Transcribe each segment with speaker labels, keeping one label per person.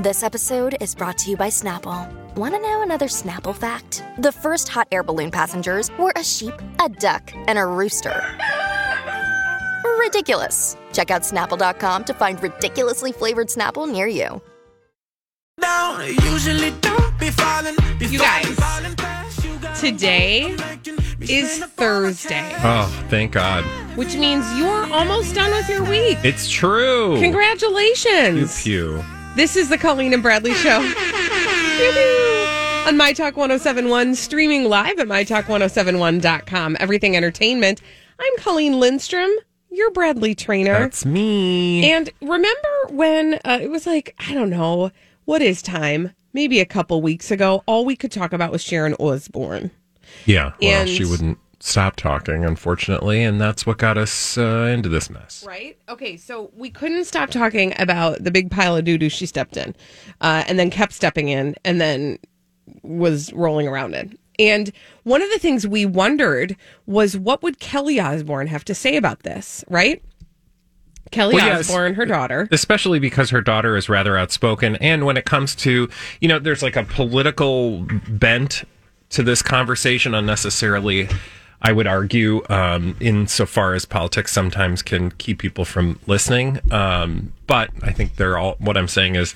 Speaker 1: This episode is brought to you by Snapple. Want to know another Snapple fact? The first hot air balloon passengers were a sheep, a duck, and a rooster. Ridiculous. Check out snapple.com to find ridiculously flavored Snapple near you.
Speaker 2: Down, usually don't be falling. Be
Speaker 3: You guys,
Speaker 2: falling fast. You got
Speaker 3: Today is Thursday,
Speaker 4: Oh, thank God.
Speaker 3: which means you're almost done with your week.
Speaker 4: It's true. Congratulations. Pew
Speaker 3: Congratulations.
Speaker 4: pew.
Speaker 3: This is the Colleen and Bradley Show. On My Talk 1071, streaming live at MyTalk1071.com. Everything Entertainment. I'm Colleen Lindstrom, your Bradley Traynor.
Speaker 4: That's me.
Speaker 3: And remember when uh, it was like, I don't know, what is time? Maybe a couple weeks ago, all we could talk about was Sharon Osbourne.
Speaker 4: yeah, well,
Speaker 3: and-
Speaker 4: she wouldn't stop talking, unfortunately, and that's what got us uh, into this mess.
Speaker 3: Right? Okay, so we couldn't stop talking about the big pile of doo doo she stepped in, uh, and then kept stepping in, and then was rolling around in. And one of the things we wondered was what would Kelly Osbourne have to say about this, right? Kelly
Speaker 4: Well, yes.
Speaker 3: Her daughter.
Speaker 4: Especially because her daughter is rather outspoken. And when it comes to, you know, there's like a political bent to this conversation unnecessarily. I would argue, um, insofar as politics sometimes can keep people from listening. Um, but I think they're all, what I'm saying is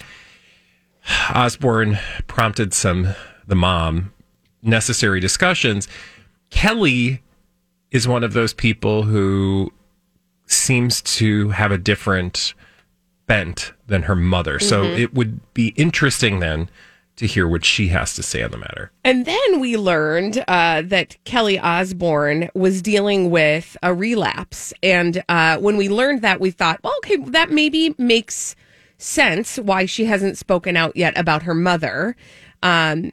Speaker 4: Osbourne prompted some, the mom, necessary discussions. Kelly is one of those people who seems to have a different bent than her mother. So
Speaker 3: Mm-hmm.
Speaker 4: it would be interesting then to hear what she has to say on the matter.
Speaker 3: And then we learned uh, that Kelly Osbourne was dealing with a relapse. And uh, when we learned that, we thought, well, okay, that maybe makes sense why she hasn't spoken out yet about her mother. Um,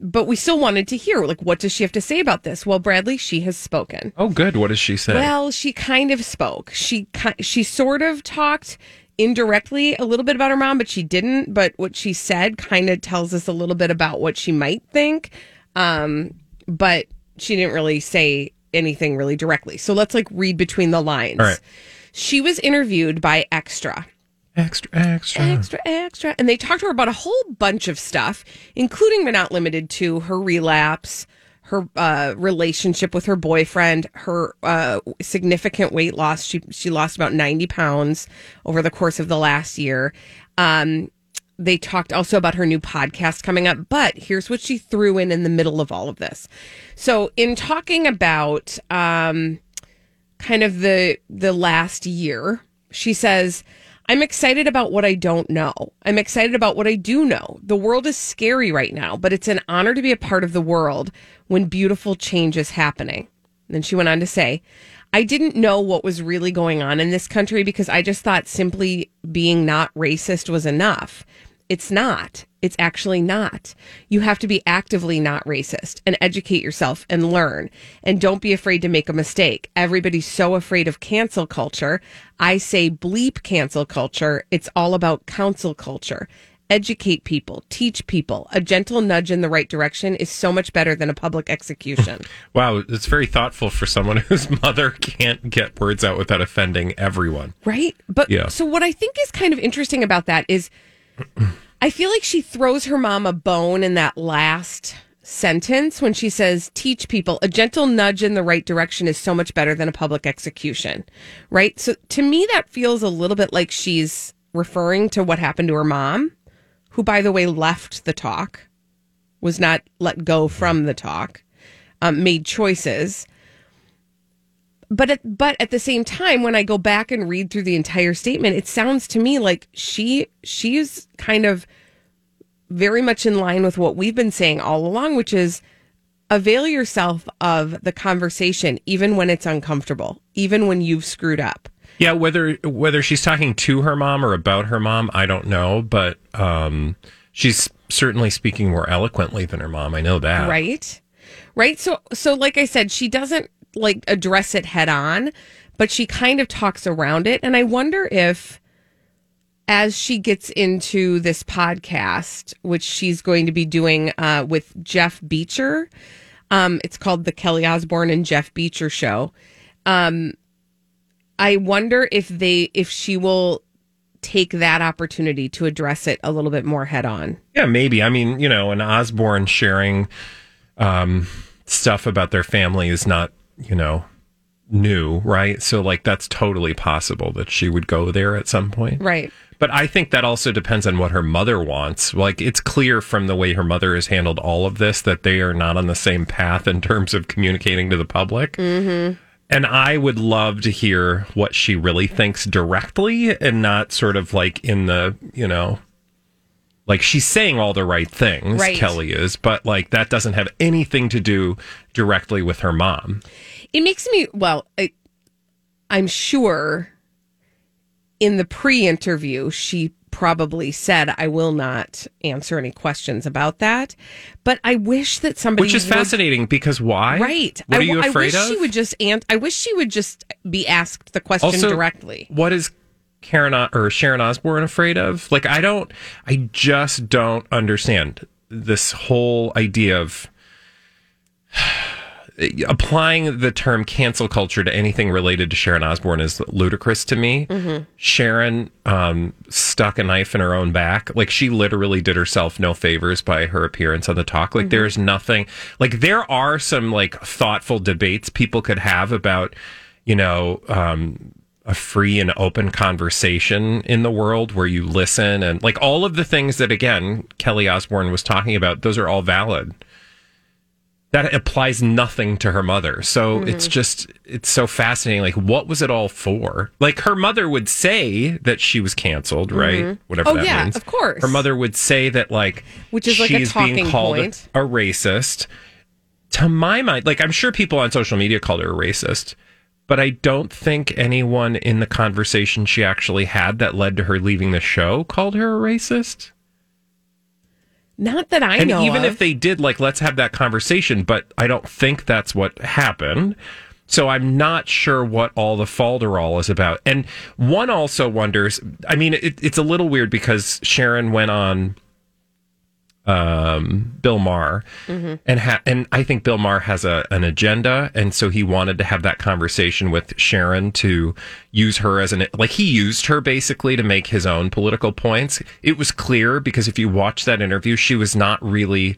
Speaker 3: but we still wanted to hear, like, what does she have to say about this? Well, Bradley, she has spoken.
Speaker 4: Oh, good. What does she say?
Speaker 3: Well, she kind of spoke. She she sort of talked indirectly a little bit about her mom, but she didn't. But what she said kind of tells us a little bit about what she might think. Um, but she didn't really say anything really directly. So let's like read between the lines.
Speaker 4: Right.
Speaker 3: She was interviewed by Extra
Speaker 4: extra, extra.
Speaker 3: extra, extra. And they talked to her about a whole bunch of stuff, including but not limited to her relapse, her uh, relationship with her boyfriend, her uh, significant weight loss. She she lost about ninety pounds over the course of the last year. Um, they talked also about her new podcast coming up, but here's what she threw in in the middle of all of this. So, in talking about um, kind of the the last year, she says, "I'm excited about what I don't know. I'm excited about what I do know. The world is scary right now, but it's an honor to be a part of the world when beautiful change is happening." Then she went on to say, I didn't know what was really going on in this country because I just thought simply being not racist was enough. It's not. It's actually not. You have to be actively not racist and educate yourself and learn. And don't be afraid to make a mistake. Everybody's so afraid of cancel culture. I say bleep cancel culture. It's all about cancel culture. Educate people, teach people. A gentle nudge in the right direction is so much better than a public execution.
Speaker 4: Wow, it's very thoughtful for someone whose mother can't get words out without offending everyone.
Speaker 3: Right? But
Speaker 4: Yeah.
Speaker 3: so what I think is kind of interesting about that is I feel like she throws her mom a bone in that last sentence when she says teach people a gentle nudge in the right direction is so much better than a public execution. Right? So to me that feels a little bit like she's referring to what happened to her mom, who by the way left the talk, was not let go from the talk, um, made choices but at, but at the same time when i go back and read through the entire statement it sounds to me like she she's kind of very much in line with what we've been saying all along which is avail yourself of the conversation even when it's uncomfortable even when you've screwed up
Speaker 4: Yeah, whether whether she's talking to her mom or about her mom, I don't know, but um, she's certainly speaking more eloquently than her mom. I know that.
Speaker 3: Right. Right. So so like I said, she doesn't like address it head on, but she kind of talks around it. And I wonder if as she gets into this podcast, which she's going to be doing uh, with Jeff Beacher, um, it's called the Kelly Osbourne and Jeff Beacher Show. Um, I wonder if they if she will take that opportunity to address it a little bit more head on.
Speaker 4: Yeah, maybe. I mean, you know, an Osbourne sharing um, stuff about their family is not, you know, new, right? So, like, that's totally possible that she would go there at some point.
Speaker 3: Right.
Speaker 4: But I think that also depends on what her mother wants. Like, it's clear from the way her mother has handled all of this that they are not on the same path in terms of communicating to the public. Mm-hmm. And I would love to hear what she really thinks directly and not sort of like in the, you know, like she's saying all the right things,
Speaker 3: Right.
Speaker 4: Kelly is, but like that doesn't have anything to do directly with her mom.
Speaker 3: It makes me well. I, I'm sure in the pre-interview she probably said, "I will not answer any questions about that." But I wish that somebody
Speaker 4: Which is
Speaker 3: would-
Speaker 4: fascinating because why?
Speaker 3: Right.
Speaker 4: What
Speaker 3: I,
Speaker 4: are you
Speaker 3: I wish
Speaker 4: of?
Speaker 3: she would just an- I wish she would just be asked the question
Speaker 4: also,
Speaker 3: directly.
Speaker 4: What is Karen O- or Sharon Osbourne afraid of? Like, I don't, I just don't understand this whole idea of applying the term cancel culture to anything related to Sharon Osbourne is ludicrous to me. Sharon um, stuck a knife in her own back. Like she literally did herself no favors by her appearance on the talk. Like there's nothing like there are some like thoughtful debates people could have about, you know, um, a free and open conversation in the world where you listen and like all of the things that again Kelly Osbourne was talking about, those are all valid that applies nothing to her mother. So
Speaker 3: Mm-hmm.
Speaker 4: it's just it's so fascinating. Like, what was it all for? Like, her mother would say that she was canceled, right? Whatever
Speaker 3: Oh,
Speaker 4: that
Speaker 3: yeah,
Speaker 4: means.
Speaker 3: of course.
Speaker 4: Her mother would say that, like,
Speaker 3: Which is like a
Speaker 4: she's being
Speaker 3: talking
Speaker 4: called
Speaker 3: point.
Speaker 4: A racist. To my mind, like, I'm sure people on social media called her a racist. But I don't think anyone in the conversation she actually had that led to her leaving the show called her a racist.
Speaker 3: Not that I
Speaker 4: and
Speaker 3: know
Speaker 4: even
Speaker 3: of.
Speaker 4: if they did like let's have that conversation but i don't think that's what happened so i'm not sure what all the falderall is about and one also wonders i mean it, it's a little weird because sharon went on um, Bill Maher, and ha- and I think Bill Maher has a an agenda, and so he wanted to have that conversation with Sharon to use her as an like he used her basically to make his own political points. It was clear because if you watch that interview, she was not really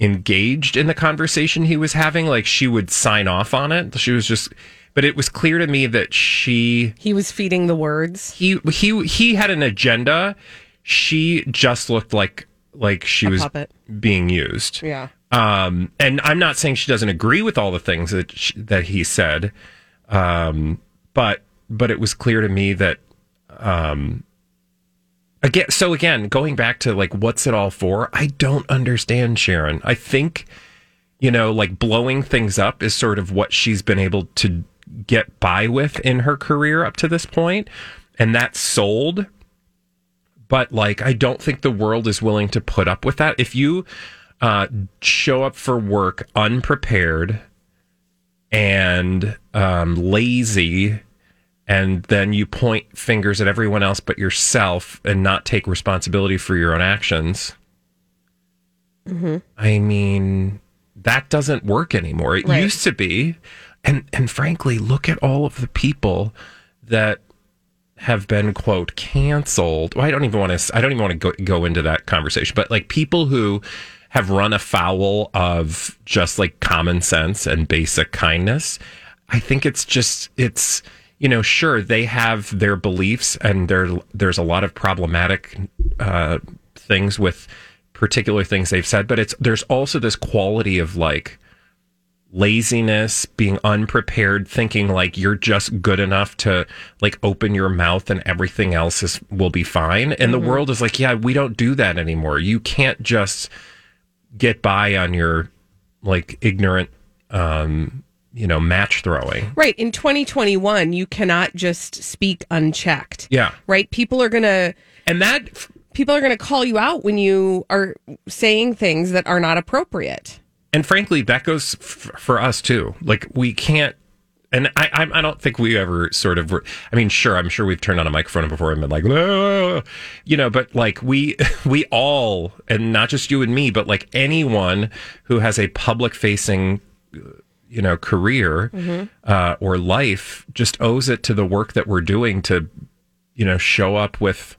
Speaker 4: engaged in the conversation he was having. Like she would sign off on it. She was just, but it was clear to me that she
Speaker 3: he was feeding the words.
Speaker 4: he he he had an agenda. She just looked like like she
Speaker 3: A
Speaker 4: was
Speaker 3: puppet.
Speaker 4: being used.
Speaker 3: Yeah.
Speaker 4: Um, and I'm not saying she doesn't agree with all the things that sh that he said, um, but but it was clear to me that um, again. So again, going back to like, what's it all for? I don't understand, Sharon. I think you know, like blowing things up is sort of what she's been able to get by with in her career up to this point, and that's sold but like I don't think the world is willing to put up with that. If you uh, show up for work unprepared and um, lazy, and then you point fingers at everyone else but yourself and not take responsibility for your own actions, I mean that doesn't work anymore. It
Speaker 3: Right.
Speaker 4: used to be, and and frankly, look at all of the people that have been quote canceled. Well, I don't even want to. I don't even want to go, go into that conversation. But like people who have run afoul of just like common sense and basic kindness, I think it's just it's you know sure they have their beliefs and there there's a lot of problematic uh, things with particular things they've said, but it's there's also this quality of like laziness, being unprepared, thinking like you're just good enough to like open your mouth and everything else is will be fine. And the world is like, yeah, we don't do that anymore. You can't just get by on your like ignorant um you know, match throwing.
Speaker 3: Right. In 2021, you cannot just speak unchecked.
Speaker 4: Yeah.
Speaker 3: Right. People are to,
Speaker 4: And that
Speaker 3: people are going to call you out when you are saying things that are not appropriate.
Speaker 4: And frankly, that goes f- for us too. Like we can't, and I, I, don't think we ever sort of. I mean, sure, I'm sure we've turned on a microphone before and been like, "No," you know, but like we, we all, and not just you and me, but like anyone who has a public facing, you know, career uh, or life, just owes it to the work that we're doing to, you know, show up with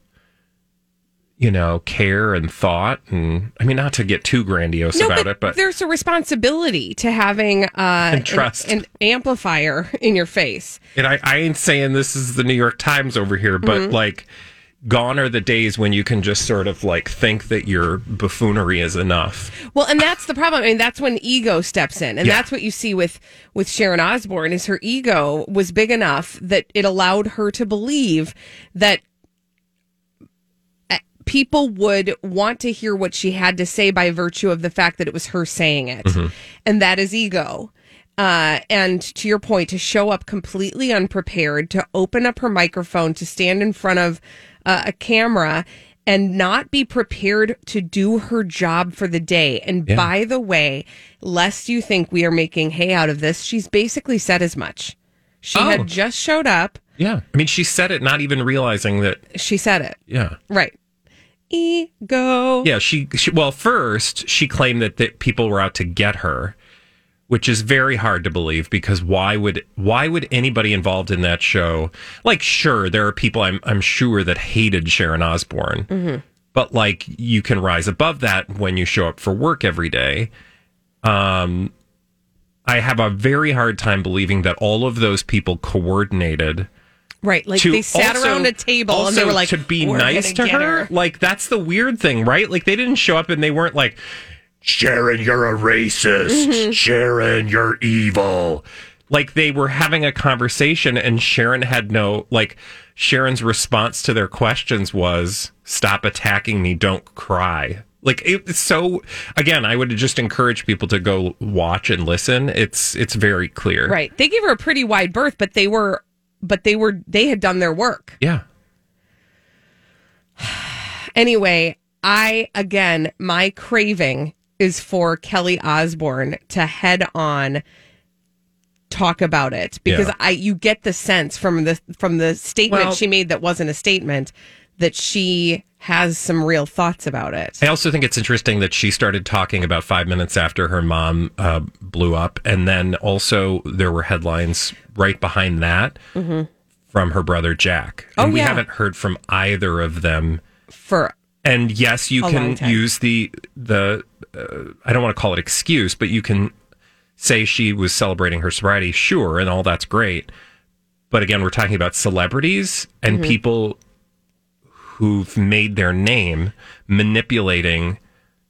Speaker 4: you know, care and thought. And I mean, not to get too grandiose about it, but
Speaker 3: there's a responsibility to having uh, an-
Speaker 4: trust.
Speaker 3: An, amplifier in your face.
Speaker 4: and I, I ain't saying this is the New York Times over here, but
Speaker 3: Mm-hmm.
Speaker 4: like, gone are the days when you can just sort of like think that your buffoonery is enough.
Speaker 3: Well, and that's the problem. I mean, that's when ego steps in, and
Speaker 4: Yeah.
Speaker 3: that's what you see with with Sharon Osbourne. Is her ego was big enough that it allowed her to believe that people would want to hear what she had to say by virtue of the fact that it was her saying it, and that is ego. Uh, and to your point, to show up completely unprepared, to open up her microphone, to stand in front of uh, a camera and not be prepared to do her job for the day. And by the way, lest you think we are making hay out of this, she's basically said as much. She
Speaker 4: Oh.
Speaker 3: had just showed up.
Speaker 4: Yeah. I mean, she said it not even realizing that,
Speaker 3: She said it.
Speaker 4: yeah.
Speaker 3: Right. Ego.
Speaker 4: Yeah, she, she well, first she claimed that, that people were out to get her, which is very hard to believe because why would why would anybody involved in that show like sure there are people I'm I'm sure that hated Sharon Osbourne. But like you can rise above that when you show up for work every day. Um I have a very hard time believing that all of those people coordinated
Speaker 3: Right. Like they sat
Speaker 4: also-
Speaker 3: around a table and they were like,
Speaker 4: to be nice to
Speaker 3: gonna
Speaker 4: her. Like that's the weird thing, right? Like they didn't show up and they weren't like, Sharon, you're a racist.
Speaker 3: Mm-hmm.
Speaker 4: Sharon, you're evil. Like they were having a conversation and Sharon had no like Sharon's response to their questions was, "Stop attacking me. Don't cry." Like it's so. Again, I would just encourage people to go watch and listen. It's it's very clear.
Speaker 3: Right. They gave her a pretty wide berth, but they were, but they were, they had done their work.
Speaker 4: Yeah.
Speaker 3: Anyway, I, again, my craving is for Kelly Osbourne to head on talk about it because
Speaker 4: Yeah.
Speaker 3: I, you get the sense from the, from the statement
Speaker 4: Well-
Speaker 3: she made that wasn't a statement that she has some real thoughts about it.
Speaker 4: I also think it's interesting that she started talking about five minutes after her mom uh, blew up. And then also there were headlines right behind that from her brother Jack. And
Speaker 3: Mm-hmm. Oh,
Speaker 4: we
Speaker 3: yeah.
Speaker 4: haven't heard from either of them.
Speaker 3: For
Speaker 4: And yes, you can use the, the uh, I don't want to call it excuse, but you can say she was celebrating her sobriety, sure, and all that's great. But again, we're talking about celebrities and
Speaker 3: Mm-hmm.
Speaker 4: people who've made their name manipulating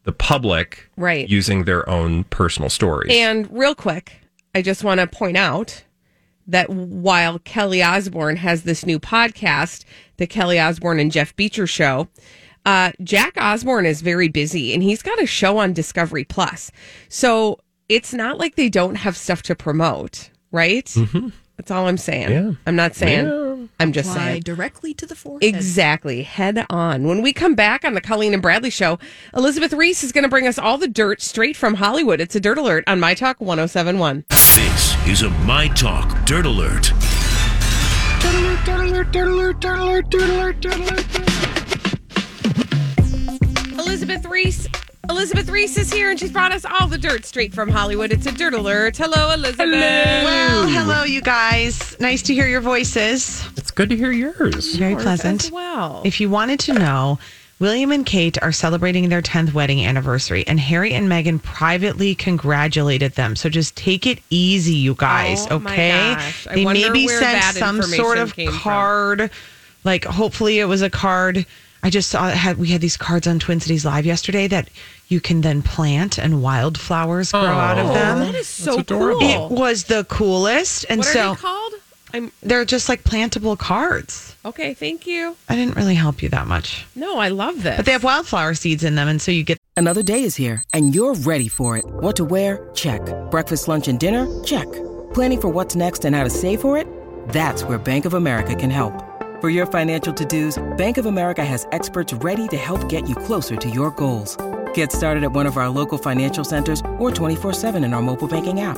Speaker 4: the public
Speaker 3: Right.
Speaker 4: using their own personal stories.
Speaker 3: And real quick, I just want to point out that while Kelly Osbourne has this new podcast, the Kelly Osbourne and Jeff Beacher show, uh, Jack Osbourne is very busy and he's got a show on Discovery Plus. So it's not like they don't have stuff to promote, right? That's all I'm saying.
Speaker 4: Yeah.
Speaker 3: I'm not saying. I'm just
Speaker 5: Fly
Speaker 3: saying.
Speaker 5: directly to the forehead.
Speaker 3: Exactly. Head on. When we come back on the Colleen and Bradley show, Elizabeth Ries is going to bring us all the dirt straight from Hollywood. It's a dirt alert on My Talk 1071.
Speaker 6: This is a My Talk Dirt Alert.
Speaker 3: Elizabeth Ries. Elizabeth Ries is here and she's brought us all the dirt straight from Hollywood. It's a dirt alert. Hello, Elizabeth.
Speaker 5: Well, hello, you guys. Nice to hear your voices.
Speaker 4: it's good to hear yours.
Speaker 5: Very pleasant.
Speaker 3: As well.
Speaker 5: If you wanted to know, William and Kate are celebrating their 10th wedding anniversary, and Harry and Meghan privately congratulated them. So just take it easy, you guys,
Speaker 3: Oh, my
Speaker 5: okay?
Speaker 3: gosh. I
Speaker 5: They maybe
Speaker 3: where
Speaker 5: sent
Speaker 3: that
Speaker 5: some sort of
Speaker 3: came from.
Speaker 5: card. Like, hopefully, it was a card. I just saw it had we had these cards on Twin Cities Live yesterday that you can then plant and wildflowers grow out of
Speaker 3: Oh,
Speaker 5: them.
Speaker 3: Oh, that is so
Speaker 4: adorable.
Speaker 3: cool.
Speaker 5: It was the coolest, and
Speaker 3: what are
Speaker 5: so
Speaker 3: they called? I'm
Speaker 5: they're just like plantable cards.
Speaker 3: okay. Thank you.
Speaker 5: I didn't really help you that much,
Speaker 3: No, I love this.
Speaker 5: but they have wildflower seeds in them, and so you get
Speaker 7: Another day is here, and you're ready for it. What to wear? Check. Breakfast, lunch, and dinner? Check. Planning for what's next and how to save for it? That's where Bank of America can help. For your financial to-dos, Bank of America has experts ready to help get you closer to your goals. Get started at one of our local financial centers or 24-7 in our mobile banking app.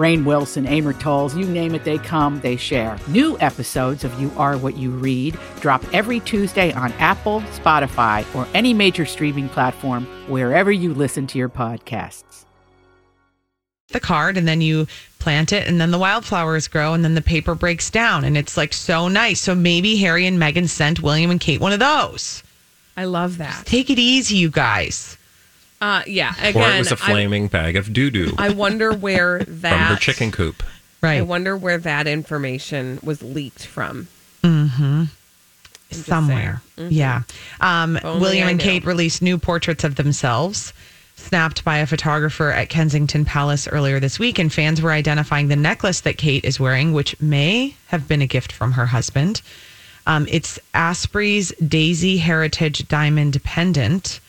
Speaker 8: Rainn Wilson, Amor Towles, you name it, they come, they share. New episodes of You Are What You Read drop every Tuesday on Apple, Spotify, or any major streaming platform wherever you listen to your podcasts.
Speaker 5: the card and then you plant it and then the wildflowers grow and then the paper breaks down and it's like so nice. So maybe Harry and Meghan sent William and Kate one of those.
Speaker 3: I love that.
Speaker 5: Take it easy, you guys.
Speaker 3: Uh, yeah.
Speaker 4: or
Speaker 3: Again,
Speaker 4: it was a flaming bag of doo doo
Speaker 3: I, wonder where that
Speaker 4: from
Speaker 3: that
Speaker 4: her chicken coop.
Speaker 5: Right.
Speaker 3: I wonder where that information was leaked from. just
Speaker 5: somewhere.
Speaker 3: saying.
Speaker 5: Yeah. Um, William
Speaker 3: I
Speaker 5: and
Speaker 3: knew.
Speaker 5: Kate released new portraits of themselves, snapped by a photographer at Kensington Palace earlier this week, and fans were identifying the necklace that Kate is wearing, which may have been a gift from her husband. Um, it's Asprey's Daisy Heritage Diamond Pendant,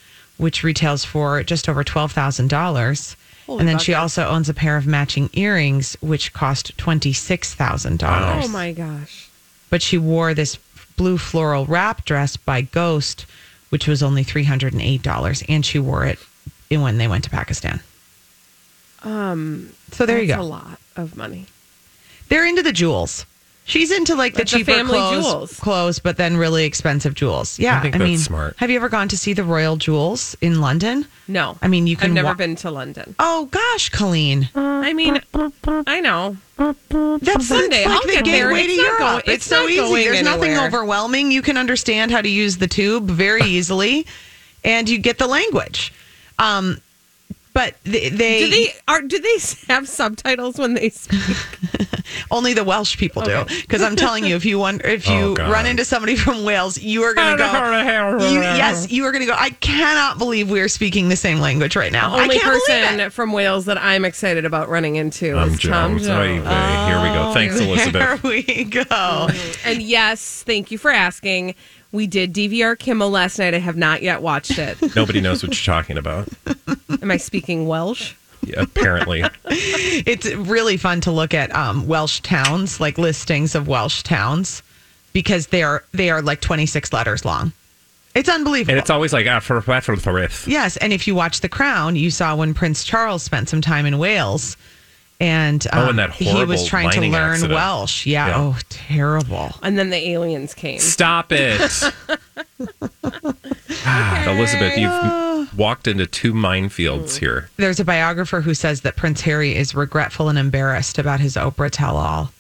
Speaker 5: which retails for just over twelve thousand dollars. And then she also owns a pair of matching earrings, which cost twenty six thousand dollars
Speaker 3: Oh my gosh.
Speaker 5: but she wore this blue floral wrap dress by Ghost, which was only three hundred and eight dollars, and she wore it when they went to Pakistan.
Speaker 3: Um,
Speaker 5: So there you go.
Speaker 3: A lot of money.
Speaker 5: They're into the jewels. She's into like the
Speaker 3: That's
Speaker 5: cheaper
Speaker 3: family
Speaker 5: clothes,
Speaker 3: jewels.
Speaker 5: clothes, but then really expensive jewels. Yeah,
Speaker 4: I think
Speaker 5: mean,
Speaker 4: that's smart.
Speaker 5: Have you ever gone to see the Royal Jewels in London?
Speaker 3: No,
Speaker 5: I mean, you can
Speaker 3: I've never
Speaker 5: wa-
Speaker 3: been to London.
Speaker 5: Oh gosh, Colleen,
Speaker 3: I mean, I know.
Speaker 5: that's
Speaker 3: Sunday.
Speaker 5: like
Speaker 3: I'll
Speaker 5: the
Speaker 3: get there.
Speaker 5: gateway
Speaker 3: It's not
Speaker 5: Europe.
Speaker 3: going-
Speaker 5: it's,
Speaker 3: it's
Speaker 5: so
Speaker 3: not
Speaker 5: easy.
Speaker 3: going
Speaker 5: There's nothing
Speaker 3: anywhere.
Speaker 5: overwhelming. You can understand how to use the tube very easily, and you get the language. Um, but they, they,
Speaker 3: Do they are? Do they have subtitles when they speak?
Speaker 5: only the Welsh people do. Because I'm telling you, if you want, if you
Speaker 4: Oh,
Speaker 5: run into somebody from Wales, you are going to go. You, yes, you are going to go. I cannot believe we are speaking the same language right now.
Speaker 3: Only
Speaker 5: I can't
Speaker 3: person
Speaker 5: it.
Speaker 3: from Wales that I'm excited about running into
Speaker 4: Tom
Speaker 3: is Tom
Speaker 4: Jones. Oy
Speaker 3: Jones.
Speaker 4: vey. Here we go. Oh, Thanks,
Speaker 5: There
Speaker 4: Elizabeth.
Speaker 5: we go.
Speaker 3: And yes, thank you for asking. We did DVR Kimmel last night. I have not yet watched it.
Speaker 4: Nobody knows what you're talking about.
Speaker 3: Am I speaking Welsh?
Speaker 4: Yeah, apparently.
Speaker 5: It's really fun to look at um, Welsh towns, like listings of Welsh towns, because they are they are like 26 letters long. It's unbelievable.
Speaker 4: And it's always like, ah, for for- for- for-
Speaker 5: Yes, and if you watch The Crown, you saw when Prince Charles spent some time in Wales, and
Speaker 4: Oh,
Speaker 5: um,
Speaker 4: and that
Speaker 5: he was
Speaker 4: horrible
Speaker 5: trying to learn
Speaker 4: accident.
Speaker 5: Welsh. Yeah.
Speaker 4: Yeah.
Speaker 5: Oh, terrible.
Speaker 3: And then the aliens came.
Speaker 4: Stop it. Ah, Elizabeth, you've walked into two minefields here.
Speaker 5: There's a biographer who says that Prince Harry is regretful and embarrassed about his Oprah tell-all.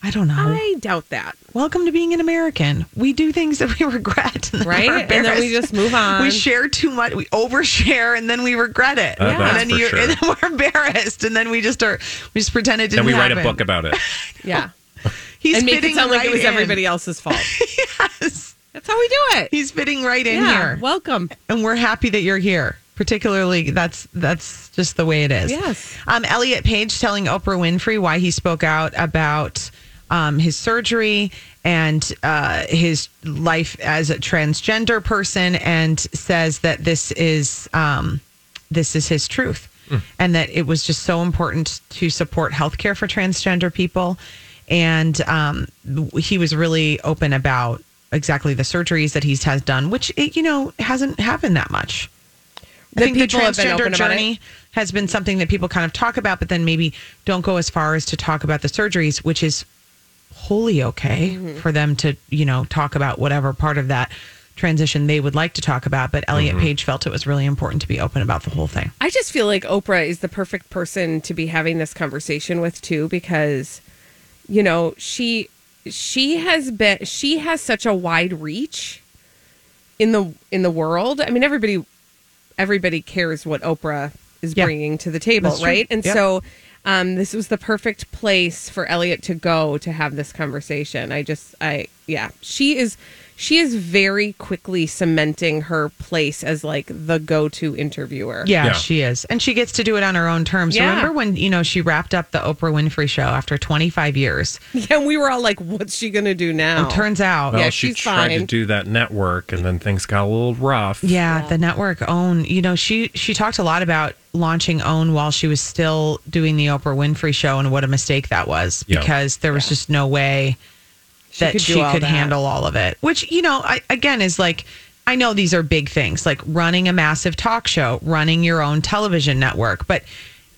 Speaker 5: I don't know.
Speaker 3: I doubt that.
Speaker 5: Welcome to being an American. We do things that we regret, and
Speaker 3: Right? And then we just move on.
Speaker 5: We share too much. We overshare, and then we regret it.
Speaker 4: Uh,
Speaker 5: and
Speaker 4: that's
Speaker 5: then
Speaker 4: for
Speaker 5: you
Speaker 4: sure.
Speaker 5: and then we're embarrassed, and then we just are. We just pretend it didn't.
Speaker 4: And we write a book about it.
Speaker 3: Yeah.
Speaker 5: He's
Speaker 3: and make
Speaker 5: fitting
Speaker 3: it sound like
Speaker 5: right
Speaker 3: it was
Speaker 5: in.
Speaker 3: everybody else's fault.
Speaker 5: yes,
Speaker 3: That's how we do it.
Speaker 5: he's fitting right in
Speaker 3: yeah.
Speaker 5: here,
Speaker 3: Welcome.
Speaker 5: and we're happy that you're here. Particularly, that's that's just the way it is.
Speaker 3: Yes.
Speaker 5: Um, Elliot Page telling Oprah Winfrey why he spoke out about um, his surgery and uh, his life as a transgender person, and says that this is um, this is his truth, and that it was just so important to support healthcare for transgender people. And um, he was really open about exactly the surgeries that he's has done, which it, you know hasn't happened that much. I
Speaker 3: The
Speaker 5: think the
Speaker 3: people have been
Speaker 5: transgender
Speaker 3: open about it.
Speaker 5: journey has been something that people kind of talk about, but then maybe don't go as far as to talk about the surgeries, which is wholly okay
Speaker 3: Mm-hmm.
Speaker 5: for them to, you know, talk about whatever part of that transition they would like to talk about. But Elliot
Speaker 4: Mm-hmm.
Speaker 5: Page felt it was really important to be open about the whole thing.
Speaker 3: I just feel like Oprah is the perfect person to be having this conversation with too because you know, she she has been she has such a wide reach in the in the world. I mean everybody everybody cares what Oprah is
Speaker 5: Yeah.
Speaker 3: bringing to the table, right? And
Speaker 5: Yep.
Speaker 3: so um, this was the perfect place for Elliot to go to have this conversation. I just I yeah, she is she is very quickly cementing her place as like the go-to interviewer.
Speaker 5: Yeah,
Speaker 4: Yeah.
Speaker 5: she is. And she gets to do it on her own terms.
Speaker 3: Yeah.
Speaker 5: Remember when, you know, she wrapped up the Oprah Winfrey show after 25 years?
Speaker 3: Yeah, and we were all like, what's she gonna do now?
Speaker 5: It turns out,
Speaker 4: Well,
Speaker 3: Yeah,
Speaker 4: she
Speaker 3: she's
Speaker 4: tried to do that network, and then things got a little rough.
Speaker 5: yeah, the network OWN, you know, she she talked a lot about launching OWN while she was still doing the Oprah Winfrey show and what a mistake that was
Speaker 4: Yeah.
Speaker 5: because there was just no way that
Speaker 3: could
Speaker 5: she could
Speaker 3: that.
Speaker 5: handle all of it. Which, you know, I, again is like I know these are big things like running a massive talk show, running your own television network, but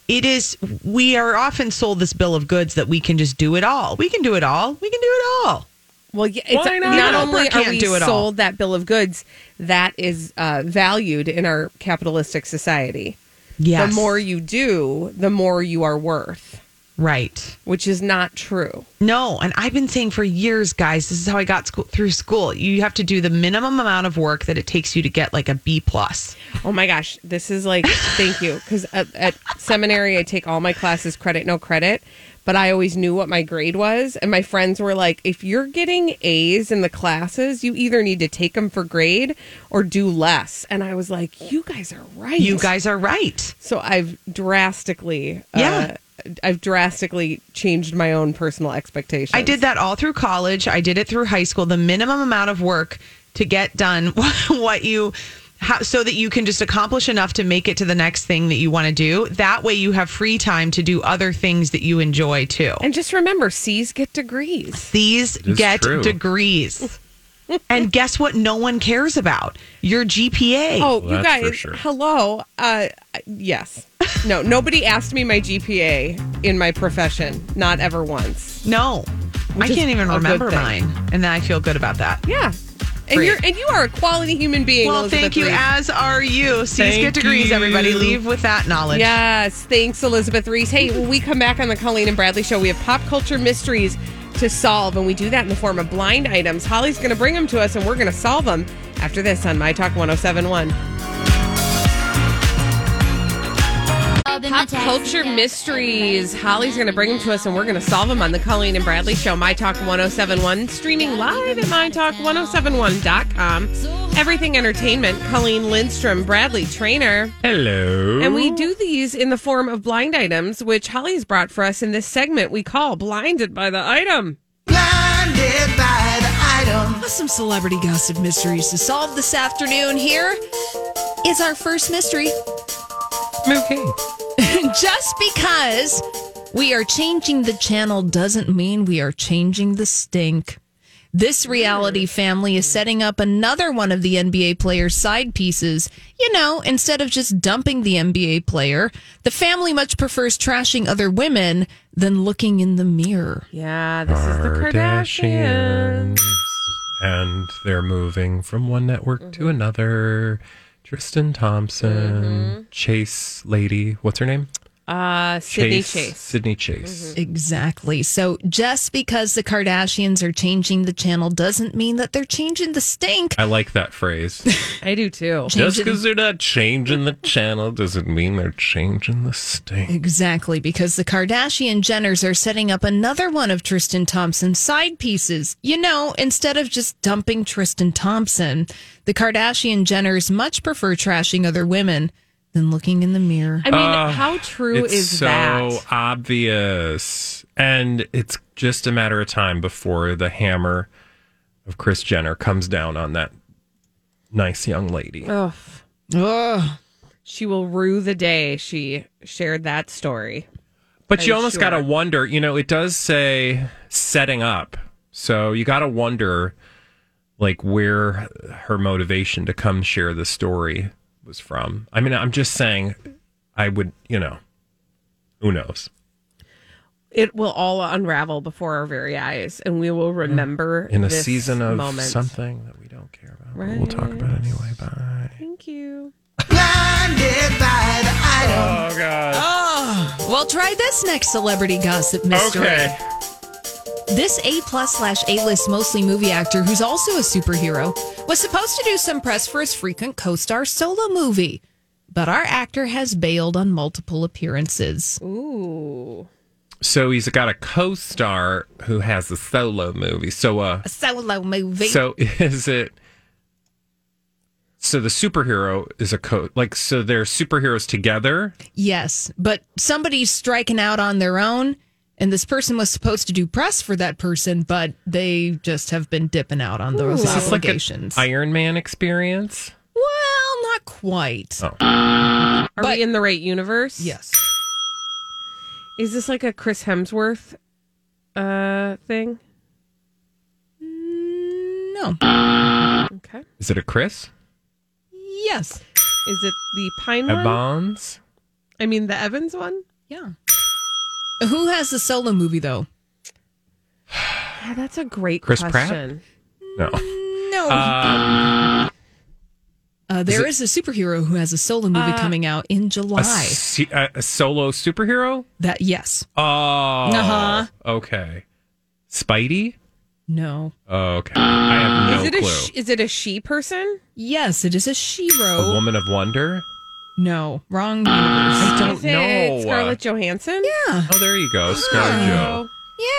Speaker 5: it is we are often sold this bill of goods that we can just do it all. We can do it all. We can do it all.
Speaker 3: Well, yeah, it's
Speaker 4: Why not?
Speaker 3: not
Speaker 5: Oprah
Speaker 3: only are we
Speaker 5: do it all.
Speaker 3: sold that bill of goods that is uh, valued in our capitalistic society.
Speaker 5: Yes.
Speaker 3: The more you do, the more you are worth,
Speaker 5: right.
Speaker 3: which is not true.
Speaker 5: No, and I've been saying for years, guys, this is how I got school, through school. You have to do the minimum amount of work that it takes you to get like a B plus.
Speaker 3: Oh my gosh, this is like thank you because at, at seminary I take all my classes credit no credit, but I always knew what my grade was, and my friends were like, if you're getting A's in the classes, you either need to take them for grade or do less. And I was like, you guys are right.
Speaker 5: You guys are right.
Speaker 3: So I've drastically,
Speaker 5: Yeah.
Speaker 3: uh, I've drastically changed my own personal expectations.
Speaker 5: I did that all through college. I did it through high school. The minimum amount of work to get done what you how, so that you can just accomplish enough to make it to the next thing that you want to do. That way you have free time to do other things that you enjoy too.
Speaker 3: And just remember, C's get degrees.
Speaker 5: These get
Speaker 4: true.
Speaker 5: degrees. and guess what no one cares about? Your GPA.
Speaker 3: Oh,
Speaker 4: Well,
Speaker 3: you guys,
Speaker 4: sure.
Speaker 3: hello. Uh, yes. No, nobody asked me my GPA in my profession. Not ever once.
Speaker 5: No. I can't even remember mine. And then I feel good about that.
Speaker 3: Yeah. And
Speaker 5: Great.
Speaker 3: you're and you are a quality human being.
Speaker 5: Well,
Speaker 3: Elizabeth
Speaker 5: thank you,
Speaker 3: Ries.
Speaker 5: as are you. C's
Speaker 4: Thank
Speaker 5: get degrees, everybody. Leave with that knowledge.
Speaker 3: Yes, thanks, Elizabeth Ries. Hey, when we come back on the Colleen and Bradley show, we have pop culture mysteries to solve, and we do that in the form of blind items. Holly's going to bring them to us, and we're going to solve them after this on My Talk 1071. Pop culture mysteries. Holly's going to bring them to us, and we're going to solve them on the Colleen and Bradley Show, My Talk 1071, streaming live at MyTalk1071.com. Everything Entertainment, Colleen Lindstrom, Bradley Traynor.
Speaker 4: Hello.
Speaker 3: And we do these in the form of blind items, which Holly's brought for us in this segment we call Blinded by the Item.
Speaker 2: Blinded by the item.
Speaker 9: Some celebrity gossip mysteries to solve this afternoon. Here is our first mystery.
Speaker 4: Okay.
Speaker 9: Just because we are changing the channel doesn't mean we are changing the stink. This reality family is setting up another one of the NBA player's side pieces. You know, instead of just dumping the NBA player, the family much prefers trashing other women than looking in the mirror.
Speaker 3: Yeah, this is the Kardashians.
Speaker 4: Kardashians. And they're moving from one network to another. Tristan Thompson, mm-hmm. Chase lady. What's her name?
Speaker 3: Uh, Sydney Chase.
Speaker 4: Sydney Chase.
Speaker 9: Exactly. So just because the Kardashians are changing the channel doesn't mean that they're changing the stink.
Speaker 4: I like that phrase.
Speaker 3: I do too.
Speaker 4: Just because they're not changing the channel doesn't mean they're changing the stink.
Speaker 9: Exactly, because the Kardashian Jenners are setting up another one of Tristan Thompson's side pieces. You know, instead of just dumping Tristan Thompson, the Kardashian Jenners much prefer trashing other women than looking in the mirror.
Speaker 3: I mean,
Speaker 4: Uh,
Speaker 3: how true
Speaker 4: it's
Speaker 3: is
Speaker 4: so
Speaker 3: that?
Speaker 4: So obvious. And it's just a matter of time before the hammer of Kris Jenner comes down on that nice young lady.
Speaker 3: Ugh.
Speaker 9: Ugh.
Speaker 3: She will rue the day she shared that story.
Speaker 4: But you
Speaker 3: I'm
Speaker 4: almost
Speaker 3: sure.
Speaker 4: got to wonder, you know, it does say setting up. So you got to wonder, like, where her motivation to come share the story was from. I mean, I'm just saying, I would, you know, who knows?
Speaker 3: It will all unravel before our very eyes, and we will remember
Speaker 4: In a
Speaker 3: this
Speaker 4: season of
Speaker 3: moment.
Speaker 4: something that we don't care about. but We'll talk about it anyway. Bye.
Speaker 3: Thank you.
Speaker 2: Blinded by the item.
Speaker 4: Oh, God. Oh.
Speaker 9: Well, try this next celebrity gossip mystery.
Speaker 4: Okay.
Speaker 9: This A plus slash A list mostly movie actor, who's also a superhero, was supposed to do some press for his frequent co star solo movie. But our actor has bailed on multiple appearances.
Speaker 3: Ooh.
Speaker 4: So he's got a co-star who has a solo movie. So uh
Speaker 9: A solo movie.
Speaker 4: so is it so the superhero is a co like so they're superheroes together?
Speaker 9: yes, but somebody's striking out on their own, and this person was supposed to do press for that person, but they just have been dipping out on those
Speaker 4: Is this like an. Iron Man experience?
Speaker 9: well, not quite.
Speaker 4: Oh.
Speaker 3: Are
Speaker 9: But-
Speaker 3: we in the right universe?
Speaker 9: Yes.
Speaker 3: Is this like a Chris Hemsworth uh thing?
Speaker 9: No.
Speaker 3: Okay.
Speaker 4: Is it a Chris
Speaker 9: Yes.
Speaker 3: Is it the Pine one?
Speaker 4: Evans?
Speaker 3: I mean the Evans one?
Speaker 9: Yeah. Who has the solo movie though?
Speaker 3: Yeah, that's a great
Speaker 4: Chris Pratt? No.
Speaker 9: No.
Speaker 4: Um,
Speaker 9: Uh, there
Speaker 4: Is
Speaker 9: is, a superhero who has a solo movie coming out in July.
Speaker 4: a, se- a, a solo superhero?
Speaker 9: that yes.
Speaker 4: Oh.
Speaker 9: Uh-huh.
Speaker 4: Okay. Spidey?
Speaker 9: No.
Speaker 4: Okay. I have no
Speaker 3: is it
Speaker 4: clue.
Speaker 3: a sh- is it a she person?
Speaker 9: Yes, it is a
Speaker 4: a
Speaker 9: Shiro.
Speaker 4: woman of wonder?
Speaker 9: No, wrong universe.
Speaker 4: don't know.
Speaker 3: Scarlett Johansson?
Speaker 9: Yeah.
Speaker 4: Oh, there you go. Scar Joe.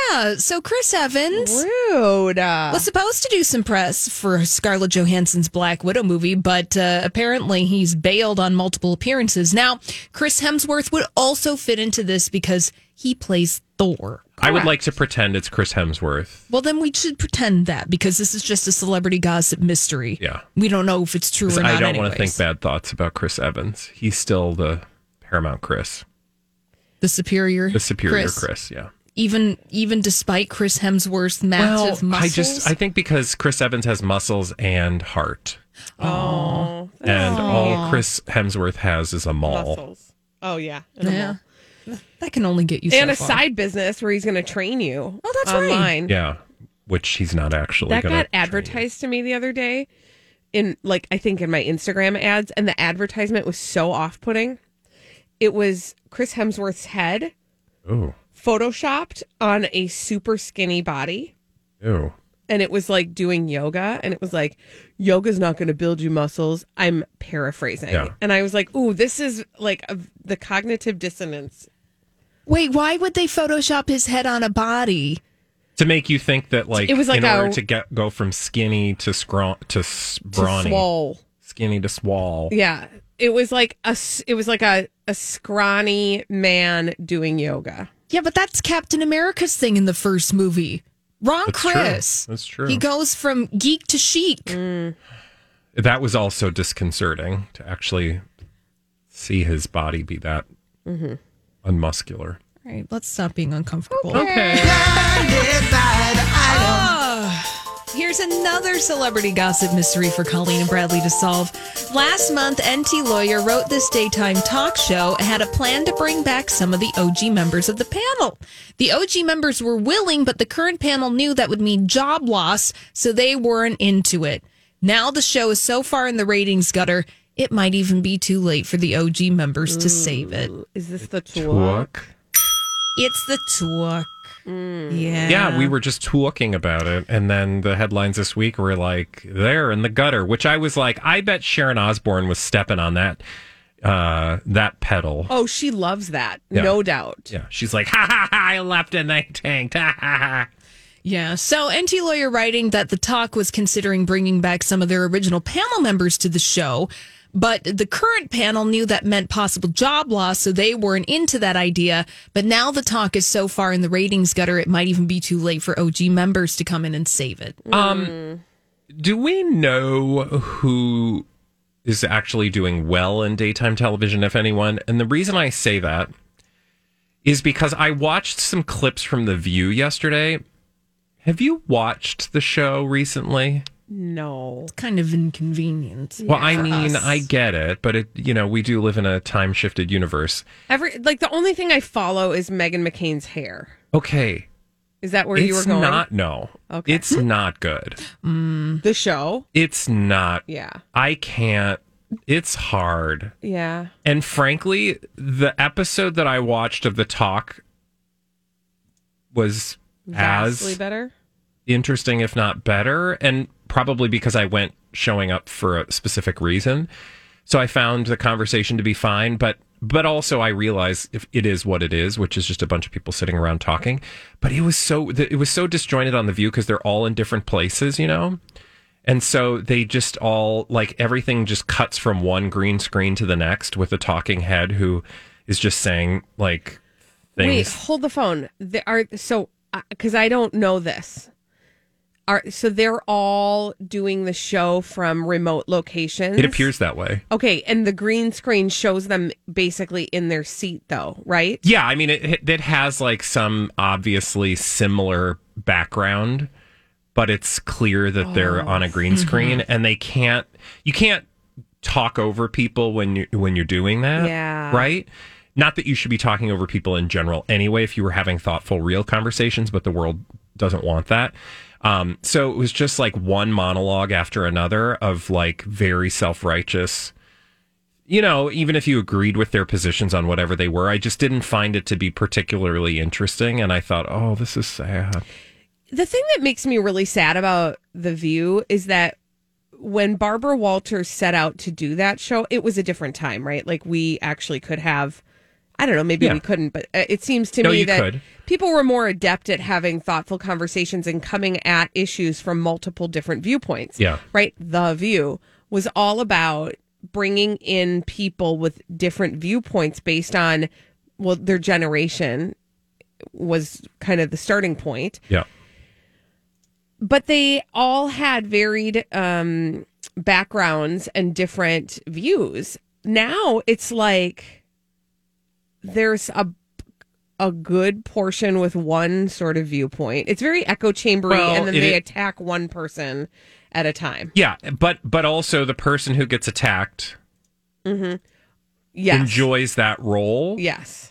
Speaker 9: Yeah. So Chris Evans
Speaker 3: Rude.
Speaker 9: was supposed to do some press for Scarlett Johansson's Black Widow movie, but uh, apparently he's bailed on multiple appearances. Now, Chris Hemsworth would also fit into this because he plays Thor.
Speaker 4: I would like to pretend it's Chris Hemsworth.
Speaker 9: Well, then we should pretend that because this is just a celebrity gossip mystery.
Speaker 4: Yeah.
Speaker 9: We don't know if it's true or not.
Speaker 4: I don't want to think bad thoughts about Chris Evans. He's still the Paramount Chris,
Speaker 9: The superior,
Speaker 4: the superior Chris. yeah.
Speaker 9: Even even despite Chris Hemsworth's massive
Speaker 4: I
Speaker 9: muscles.
Speaker 4: I just I think because Chris Evans has muscles and heart,
Speaker 3: Oh,
Speaker 4: and all Chris Hemsworth has is a mall.
Speaker 3: muscles. Oh yeah. And, a
Speaker 9: yeah,
Speaker 3: mall.
Speaker 9: That can only get you
Speaker 3: and
Speaker 9: so
Speaker 3: a
Speaker 9: far.
Speaker 3: side business where he's going to train you.
Speaker 9: Oh, that's right.
Speaker 3: online.
Speaker 4: Yeah, which he's not actually.
Speaker 3: That
Speaker 4: gonna
Speaker 3: got
Speaker 4: train
Speaker 3: advertised to me the other day in like I think in my Instagram ads and the advertisement was so off-putting. It was Chris Hemsworth's head
Speaker 4: Ooh,
Speaker 3: photoshopped on a super skinny body
Speaker 4: ooh.
Speaker 3: And it was like doing yoga and it was like yoga's not going to build you muscles. I'm paraphrasing.
Speaker 4: Yeah.
Speaker 3: And I was like, "Ooh, this is like a, the cognitive dissonance."
Speaker 9: Wait, why would they Photoshop his head on a body?
Speaker 4: To make you think that, like,
Speaker 3: It was like
Speaker 4: in order to get go from skinny to scraw to s-
Speaker 3: To
Speaker 4: brawny,
Speaker 3: swole.
Speaker 4: skinny to swall.
Speaker 3: Yeah. It was like a s- it was like a a scrawny man doing yoga.
Speaker 9: Yeah, but that's Captain America's thing in the first movie. Wrong,
Speaker 4: That's true.
Speaker 9: Chris.
Speaker 4: That's true.
Speaker 9: He goes from geek to chic.
Speaker 4: That was also disconcerting to actually see his body be that
Speaker 3: Mm-hmm.
Speaker 4: unmuscular.
Speaker 9: All right, let's stop being uncomfortable.
Speaker 4: Okay.
Speaker 9: Ah, here's another celebrity gossip mystery for Colleen and Bradley to solve. Last month, Enty Lawyer wrote this daytime talk show and had a plan to bring back some of the OG members of the panel. The OG members were willing, but the current panel knew that would mean job loss, so they weren't into it. Now the show is so far in the ratings gutter, it might even be too late for the OG members to save it.
Speaker 3: Is this the tour?
Speaker 4: Took.
Speaker 9: It's the talk. Yeah.
Speaker 4: Yeah, we were just talking about it, and then the headlines this week were like, "They're in the gutter," which I was like, "I bet Sharon Osbourne was stepping on that uh that pedal."
Speaker 3: Oh, she loves that.
Speaker 4: Yeah.
Speaker 3: No doubt.
Speaker 4: Yeah, she's like, "Ha ha ha! I left and they tanked." Ha ha ha!
Speaker 9: Yeah. So NT Lawyer writing that the talk was considering bringing back some of their original panel members to the show, but the current panel knew that meant possible job loss, so they weren't into that idea. But now the talk is so far in the ratings gutter, it might even be too late for OG members to come in and save it.
Speaker 4: Um, do we know who is actually doing well in daytime television, if anyone? And the reason I say that is because I watched some clips from The View yesterday. Have you watched the show recently?
Speaker 3: No.
Speaker 9: It's kind of inconvenient.
Speaker 4: Well, I mean,
Speaker 9: us.
Speaker 4: I get it, but it, you know, we do live in a time shifted universe.
Speaker 3: Every like the only thing I follow is Meghan McCain's hair.
Speaker 4: Okay.
Speaker 3: Is that where
Speaker 4: it's
Speaker 3: you were going?
Speaker 4: not, no.
Speaker 3: Okay.
Speaker 4: It's not good. Mm.
Speaker 3: the show.
Speaker 4: It's not.
Speaker 3: Yeah.
Speaker 4: I can't. It's hard.
Speaker 3: Yeah.
Speaker 4: And frankly, the episode that I watched of the talk was
Speaker 3: Vastly
Speaker 4: as
Speaker 3: better.
Speaker 4: interesting, if not better, and probably because I went showing up for a specific reason. So I found the conversation to be fine, but but also I realize if it is what it is, which is just a bunch of people sitting around talking. But it was so it was so disjointed on the View because they're all in different places, you know. And so they just all like everything just cuts from one green screen to the next with a talking head who is just saying like things.
Speaker 3: Wait, hold the phone. There are so uh, because I don't know this. Are so they're all doing the show from remote locations.
Speaker 4: It appears that way.
Speaker 3: Okay, and the green screen shows them basically in their seat, though, right?
Speaker 4: Yeah, I mean it. It has like some obviously similar background, but it's clear that they're oh. on a green screen, and they can't. You can't talk over people when you when you're doing that.
Speaker 3: Yeah.
Speaker 4: Right. Not that you should be talking over people in general anyway. If you were having thoughtful, real conversations, but the world doesn't want that. Um, so it was just like one monologue after another of like very self righteous you know, even if you agreed with their positions on whatever they were, I just didn't find it to be particularly interesting. And I thought, oh, this is sad.
Speaker 3: The thing that makes me really sad about The View is that when Barbara Walters set out to do that show, it was a different time, right? Like we actually could have, I don't know, maybe
Speaker 4: Yeah.
Speaker 3: we couldn't, but uh, it seems to
Speaker 4: No,
Speaker 3: me that
Speaker 4: could.
Speaker 3: People were more adept at having thoughtful conversations and coming at issues from multiple different viewpoints.
Speaker 4: Yeah.
Speaker 3: Right? The View was all about bringing in people with different viewpoints based on, well, their generation was kind of the starting point
Speaker 4: Yeah.
Speaker 3: but they all had varied um, backgrounds and different views. Now it's like there's a a good portion with one sort of viewpoint. It's very echo chambery,
Speaker 4: Well,
Speaker 3: and then they attack one person at a time.
Speaker 4: Yeah. But, but also the person who gets attacked mm-hmm.
Speaker 3: Yes,
Speaker 4: enjoys that role
Speaker 3: yes.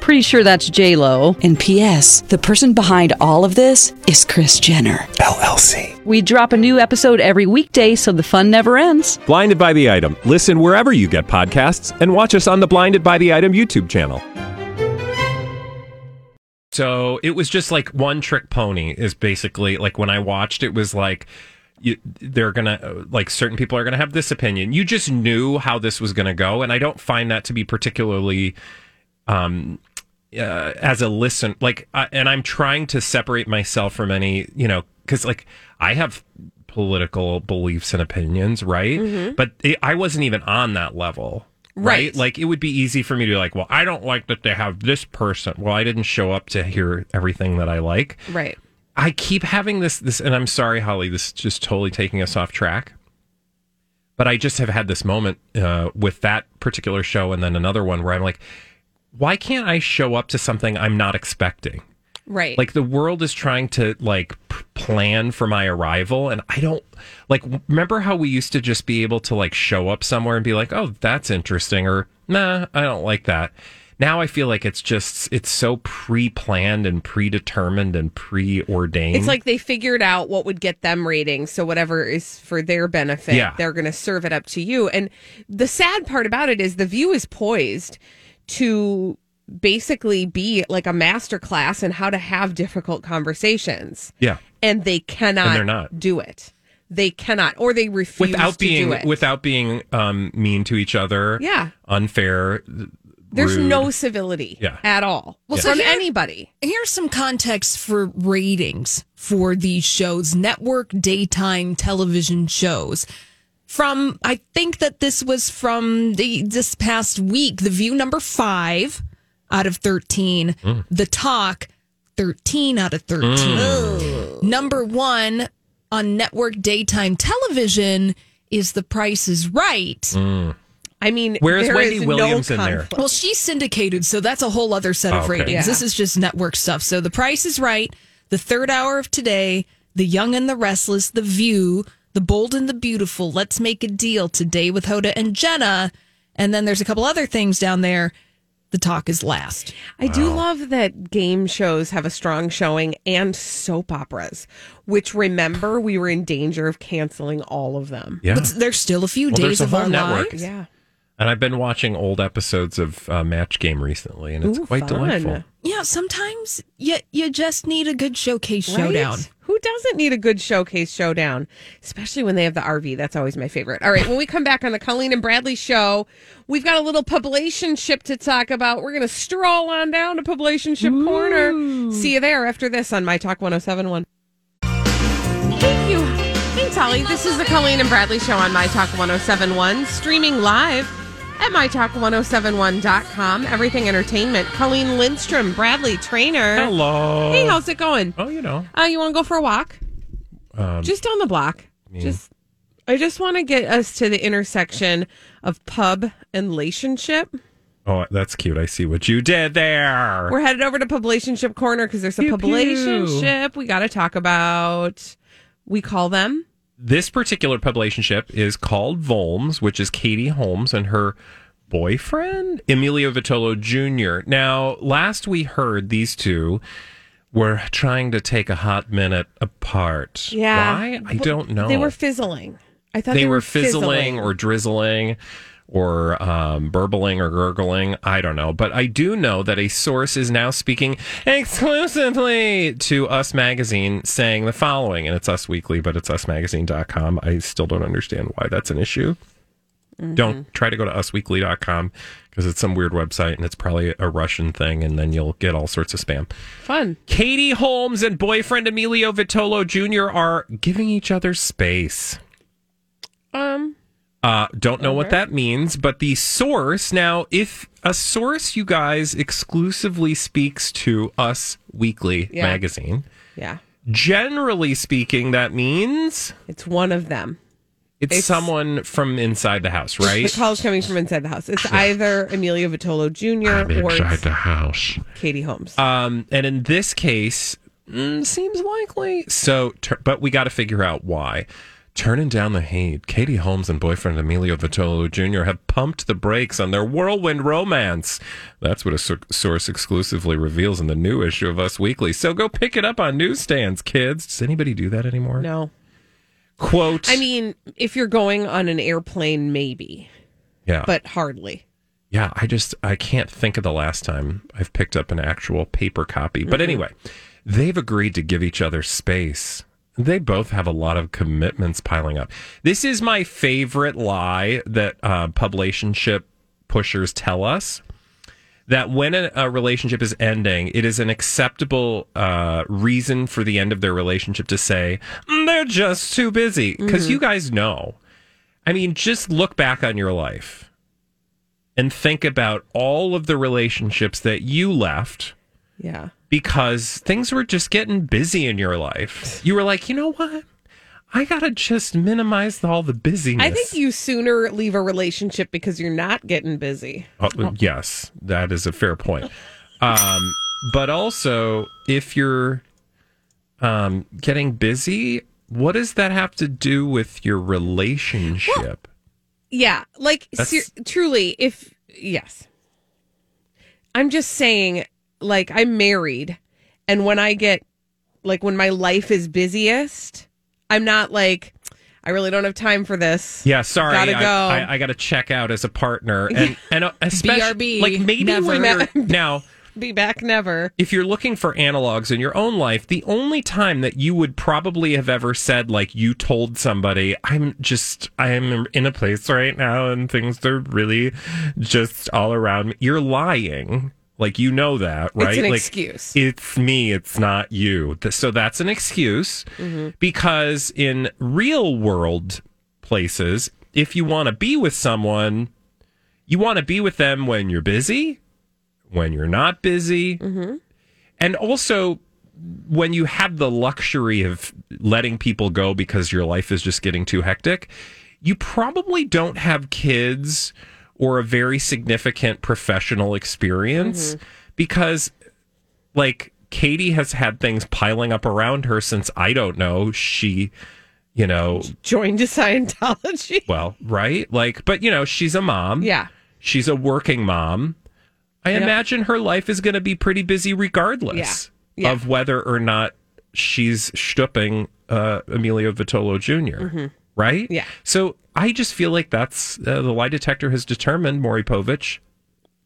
Speaker 10: Pretty sure that's J Lo.
Speaker 11: And P.S. The person behind all of this is Kris Jenner.
Speaker 12: LLC.
Speaker 10: We drop a new episode every weekday, so the fun never ends.
Speaker 12: Blinded by the item. Listen wherever you get podcasts, and watch us on the Blinded by the Item YouTube channel.
Speaker 4: So it was just like one trick pony is basically like when I watched it was like you, they're gonna like certain people are gonna have this opinion. You just knew how this was gonna go, and I don't find that to be particularly um uh, as a listen like uh, and I'm trying to separate myself from any you know because like I have political beliefs and opinions, right? But it, I wasn't even on that level.
Speaker 3: Right.
Speaker 4: Like it would be easy for me to be like, well, I don't like that they have this person. Well, I didn't show up to hear everything that I like.
Speaker 3: Right.
Speaker 4: I keep having this this and I'm sorry, Holly, this is just totally taking us off track. But I just have had this moment uh, with that particular show and then another one where I'm like, why can't I show up to something I'm not expecting?
Speaker 3: Right.
Speaker 4: Like the world is trying to like p- plan for my arrival and I don't like remember how we used to just be able to like show up somewhere and be like, "Oh, that's interesting," or "Nah, I don't like that." Now I feel like it's just it's so pre-planned and predetermined and preordained.
Speaker 3: It's like they figured out what would get them ratings. So whatever is for their benefit,
Speaker 4: Yeah.
Speaker 3: they're going to serve it up to you. And the sad part about it is the view is poised to basically be like a master class in how to have difficult conversations.
Speaker 4: yeah.
Speaker 3: And they cannot
Speaker 4: And they're not.
Speaker 3: do it. They cannot, or they refuse
Speaker 4: Without
Speaker 3: to
Speaker 4: being
Speaker 3: do it.
Speaker 4: without being um mean to each other.
Speaker 3: Yeah.
Speaker 4: Unfair.
Speaker 3: There's
Speaker 4: rude.
Speaker 3: no civility
Speaker 4: Yeah.
Speaker 3: at all
Speaker 9: Well, so
Speaker 3: from
Speaker 9: here-
Speaker 3: anybody.
Speaker 9: Here's some context for ratings for these shows, network daytime television shows. From I think that this was from the this past week, The View number five out of thirteen, mm. The Talk thirteen out of thirteen. Mm. Oh. Number one on network daytime television is The Price is Right. Mm.
Speaker 3: I mean,
Speaker 4: Where's
Speaker 3: there
Speaker 4: Wendy
Speaker 3: is
Speaker 4: Williams
Speaker 3: no
Speaker 4: in there?
Speaker 9: Well, she's syndicated, so that's a whole other set
Speaker 4: Oh,
Speaker 9: of
Speaker 4: okay.
Speaker 9: ratings.
Speaker 3: Yeah.
Speaker 9: This is just network stuff. So The Price is Right, The Third Hour of Today, The Young and the Restless, The View, The Bold and the Beautiful, Let's Make a Deal, Today with Hoda and Jenna. And then there's a couple other things down there. the talk is last.
Speaker 3: I do love that game shows have a strong showing and soap operas, which remember we were in danger of canceling all of them.
Speaker 4: Yeah.
Speaker 9: But there's still a few
Speaker 4: Well,
Speaker 9: days
Speaker 4: a
Speaker 9: of
Speaker 4: whole
Speaker 9: our
Speaker 4: network.
Speaker 9: lives.
Speaker 3: Yeah.
Speaker 4: And I've been watching old episodes of uh, Match Game recently, and it's
Speaker 3: Ooh,
Speaker 4: quite
Speaker 3: fun.
Speaker 4: delightful.
Speaker 9: Yeah, sometimes you, you just need a good showcase
Speaker 3: Right?
Speaker 9: showdown.
Speaker 3: Who doesn't need a good showcase showdown? Especially when they have the RV. That's always my favorite. All right, when we come back on the Colleen and Bradley show, we've got a little publication ship to talk about. We're going to stroll on down to publication ship corner. See you there after this on My Talk 1071. Thank you. Thanks, Holly. This is the Colleen and Bradley show on My Talk 1071, streaming live at MyTalk1071.com. Everything Entertainment. Colleen Lindstrom, Bradley Traynor.
Speaker 4: Hello.
Speaker 3: Hey, how's it going?
Speaker 4: Oh, you know.
Speaker 3: Uh, you want to go for a walk?
Speaker 4: Um,
Speaker 3: just on the block. Just, I just want to get us to the intersection of pub and relationship.
Speaker 4: oh, that's cute. I see what you did there.
Speaker 3: We're headed over to Publicationship Corner because there's a. Publicationship we got to talk about. We call them.
Speaker 4: This particular publicationship is called Volms, which is Katie Holmes and her boyfriend, Emilio Vitolo Jr. Now, last we heard these two were trying to take a hot minute apart.
Speaker 3: Yeah.
Speaker 4: Why? I don't know.
Speaker 3: They were fizzling. I thought
Speaker 4: they,
Speaker 3: they,
Speaker 4: were fizzling, or drizzling or um, burbling or gurgling. I don't know. But I do know that a source is now speaking exclusively to Us Magazine saying the following, and it's Us Weekly, but it's usmagazine.com. I still don't understand why that's an issue. Don't try to go to usweekly.com because it's some weird website and it's probably a Russian thing, and then you'll get all sorts of spam.
Speaker 3: fun.
Speaker 4: Katie Holmes and boyfriend Emilio Vitolo Jr. are giving each other space.
Speaker 3: Um,
Speaker 4: Uh, don't know what that means, but the source now, if a source, you guys, exclusively speaks to Us Weekly
Speaker 3: Yeah.
Speaker 4: magazine,
Speaker 3: yeah,
Speaker 4: generally speaking, that means
Speaker 3: it's one of them.
Speaker 4: it's,
Speaker 3: It's-
Speaker 4: someone from inside the house, right?
Speaker 3: The
Speaker 4: right?
Speaker 3: call's coming from inside the house. It's either Emilio Vitolo Jr. or it's
Speaker 4: the house.
Speaker 3: Katie Holmes.
Speaker 4: Um, and in this case, mm, seems likely. So, tur- but we got to figure out why. Turning down the heat, Katie Holmes and boyfriend Emilio Vitolo Jr. have pumped the brakes on their whirlwind romance. That's what a source exclusively reveals in the new issue of Us Weekly. So go pick it up on newsstands, kids. Does anybody do that anymore?
Speaker 3: no.
Speaker 4: Quote.
Speaker 3: I mean, if you're going on an airplane, maybe,
Speaker 4: yeah,
Speaker 3: but hardly.
Speaker 4: Yeah, I just I can't think of the last time I've picked up an actual paper copy. But mm-hmm. anyway, they've agreed to give each other space. They both have a lot of commitments piling up. This is my favorite lie that uh, publicationship pushers tell us that when a, a relationship is ending, it is an acceptable uh, reason for the end of their relationship to say "Mm, they're just too busy because you guys know. I mean, just look back on your life and think about all of the relationships that you left
Speaker 3: Yeah.
Speaker 4: Because things were just getting busy in your life. You were like, you know what? I gotta just minimize all the busyness.
Speaker 3: I think you sooner leave a relationship because you're not getting busy.
Speaker 4: Oh, yes, that is a fair point. Um, but also, if you're um, getting busy, what does that have to do with your relationship?
Speaker 3: Yeah, like ser- truly, if yes, I'm just saying, like I'm married, and when I get like when my life is busiest, I'm not like I really don't have time for this.
Speaker 4: yeah, sorry,
Speaker 3: Gotta
Speaker 4: I,
Speaker 3: go.
Speaker 4: I, I got to check out as a partner, and and uh, especially
Speaker 9: BRB,
Speaker 4: like maybe
Speaker 9: never.
Speaker 4: you're now.
Speaker 3: Be back never.
Speaker 4: if you're looking for analogs in your own life, the only time that you would probably have ever said, like, you told somebody, I'm just, I am in a place right now and things are really just all around me, you're lying. Like, you know that, right?
Speaker 3: It's an
Speaker 4: like,
Speaker 3: excuse.
Speaker 4: It's me, it's not you. So that's an excuse mm-hmm. because in real world places, if you want to be with someone, you want to be with them when you're busy, when you're not busy, mm-hmm. and also when you have the luxury of letting people go because your life is just getting too hectic, you probably don't have kids or a very significant professional experience because, like, Katie has had things piling up around her since I don't know. She, you know,
Speaker 3: Joined to Scientology.
Speaker 4: well, right? Like, but, you know, she's a mom
Speaker 3: Yeah.
Speaker 4: she's a working mom I
Speaker 3: Yep.
Speaker 4: imagine her life is going to be pretty busy regardless
Speaker 3: Yeah. Yeah.
Speaker 4: of whether or not she's stooping uh, Emilio Vitolo junior Right?
Speaker 3: Mm-hmm. Yeah.
Speaker 4: So I just feel like that's uh, the lie detector has determined, Maury Povich.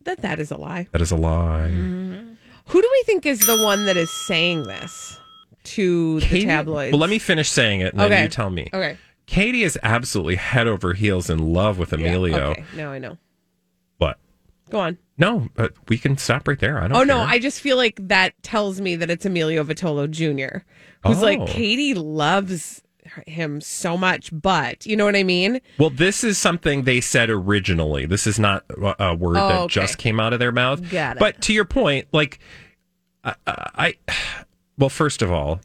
Speaker 3: That that is a lie.
Speaker 4: That is a lie.
Speaker 3: Who do we think is the one that is saying this to the tabloids?
Speaker 4: Well, let me finish saying it and
Speaker 3: Okay.
Speaker 4: then you tell me.
Speaker 3: Okay.
Speaker 4: Katie is absolutely head over heels in love with Emilio.
Speaker 3: Okay. Now I know.
Speaker 4: What?
Speaker 3: Go on.
Speaker 4: No, but we can stop right there. I don't know.
Speaker 3: Oh no,
Speaker 4: care.
Speaker 3: I just feel like that tells me that it's Emilio Vitolo Jr. Who's like
Speaker 4: Oh.
Speaker 3: Katie loves him so much, but you know what I mean?
Speaker 4: Well, this is something they said originally. This is not a word
Speaker 3: Oh,
Speaker 4: that
Speaker 3: okay.
Speaker 4: just came out of their mouth.
Speaker 3: Got it.
Speaker 4: But to your point, like, I, I well, first of all,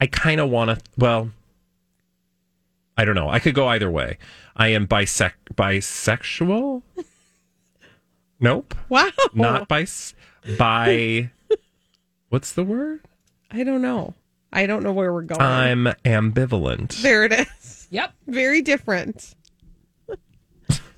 Speaker 4: I kind of want to. Well, I don't know. I could go either way. I am bisec bisexual. nope,
Speaker 3: Wow.
Speaker 4: not bis by. What's the word?
Speaker 3: I don't know. I don't know where we're going.
Speaker 4: I'm ambivalent.
Speaker 3: there it is.
Speaker 9: Yep.
Speaker 3: Very different.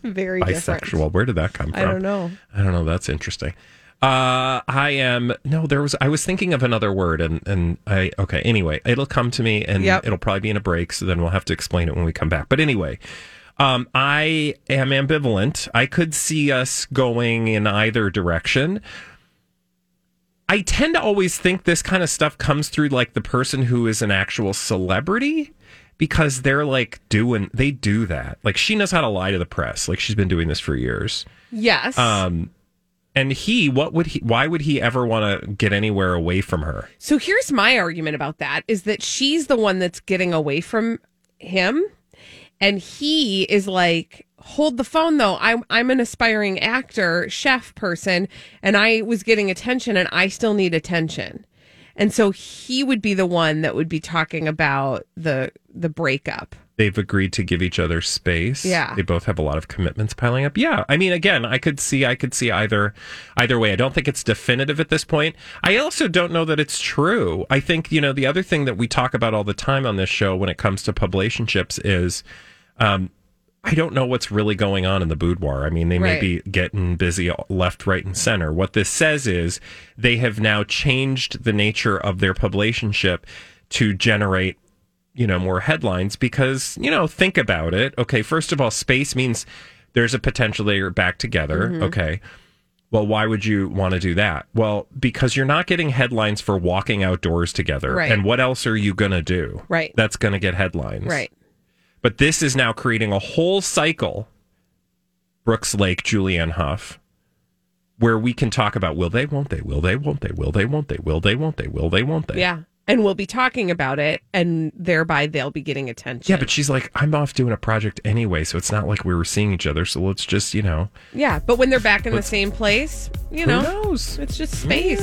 Speaker 3: Very different.
Speaker 4: bisexual. Where did that come from?
Speaker 3: I don't know.
Speaker 4: I don't know. That's interesting. Uh, I am no. There was. I was thinking of another word, and and I okay. Anyway, it'll come to me, and
Speaker 3: Yep.
Speaker 4: it'll probably be in a break. So then we'll have to explain it when we come back. But anyway, um, I am ambivalent. I could see us going in either direction. I tend to always think this kind of stuff comes through like the person who is an actual celebrity because they're like doing they do that. Like she knows how to lie to the press. Like she's been doing this for years.
Speaker 3: Yes.
Speaker 4: Um and he what would he why would he ever want to get anywhere away from her?
Speaker 3: So here's my argument about that is that she's the one that's getting away from him and he is like hold the phone though I'm I'm an aspiring actor chef person and I was getting attention and I still need attention. And so he would be the one that would be talking about the the breakup.
Speaker 4: They've agreed to give each other space.
Speaker 3: Yeah.
Speaker 4: They both have a lot of commitments piling up. Yeah. I mean again, I could see I could see either either way. I don't think it's definitive at this point. I also don't know that it's true. I think, you know, the other thing that we talk about all the time on this show when it comes to publicationships is um I don't know what's really going on in the boudoir. I mean, they may be getting busy left, right, and center. What this says is they have now changed the nature of their publicationship to generate, you know, more headlines because, you know, think about it. Okay, first of all, space means there's a potential that you're back together.
Speaker 3: Mhm.
Speaker 4: Okay. Well, why would you want to do that? Well, because you're not getting headlines for walking outdoors together.
Speaker 3: Right.
Speaker 4: And what else are you going to do?
Speaker 3: Right.
Speaker 4: That's going to get headlines.
Speaker 3: Right.
Speaker 4: But this is now creating a whole cycle, Brooks Laich, Julianne Hough, where we can talk about will they, won't they, will they, won't they, will they, won't they, will they, won't they, will they, won't they.
Speaker 3: Yeah. And we'll be talking about it and thereby they'll be getting attention.
Speaker 4: Yeah, but she's like, I'm off doing a project anyway, so it's not like we were seeing each other. So let's just, you know,
Speaker 3: Yeah, but when they're back in the
Speaker 4: Let's-
Speaker 3: same place, you
Speaker 4: Who
Speaker 3: know,
Speaker 4: knows?
Speaker 3: it's just space.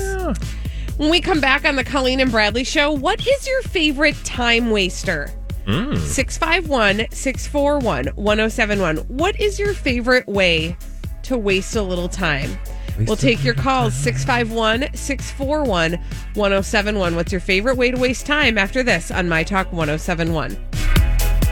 Speaker 3: When we come back on the Colleen and Bradley show, what is your favorite time waster?
Speaker 4: Mm.
Speaker 3: 651 641 1071. What is your favorite way to waste a little time? we'll take your calls 651 641 1071. What's your favorite way to waste time after this on My Talk 1071?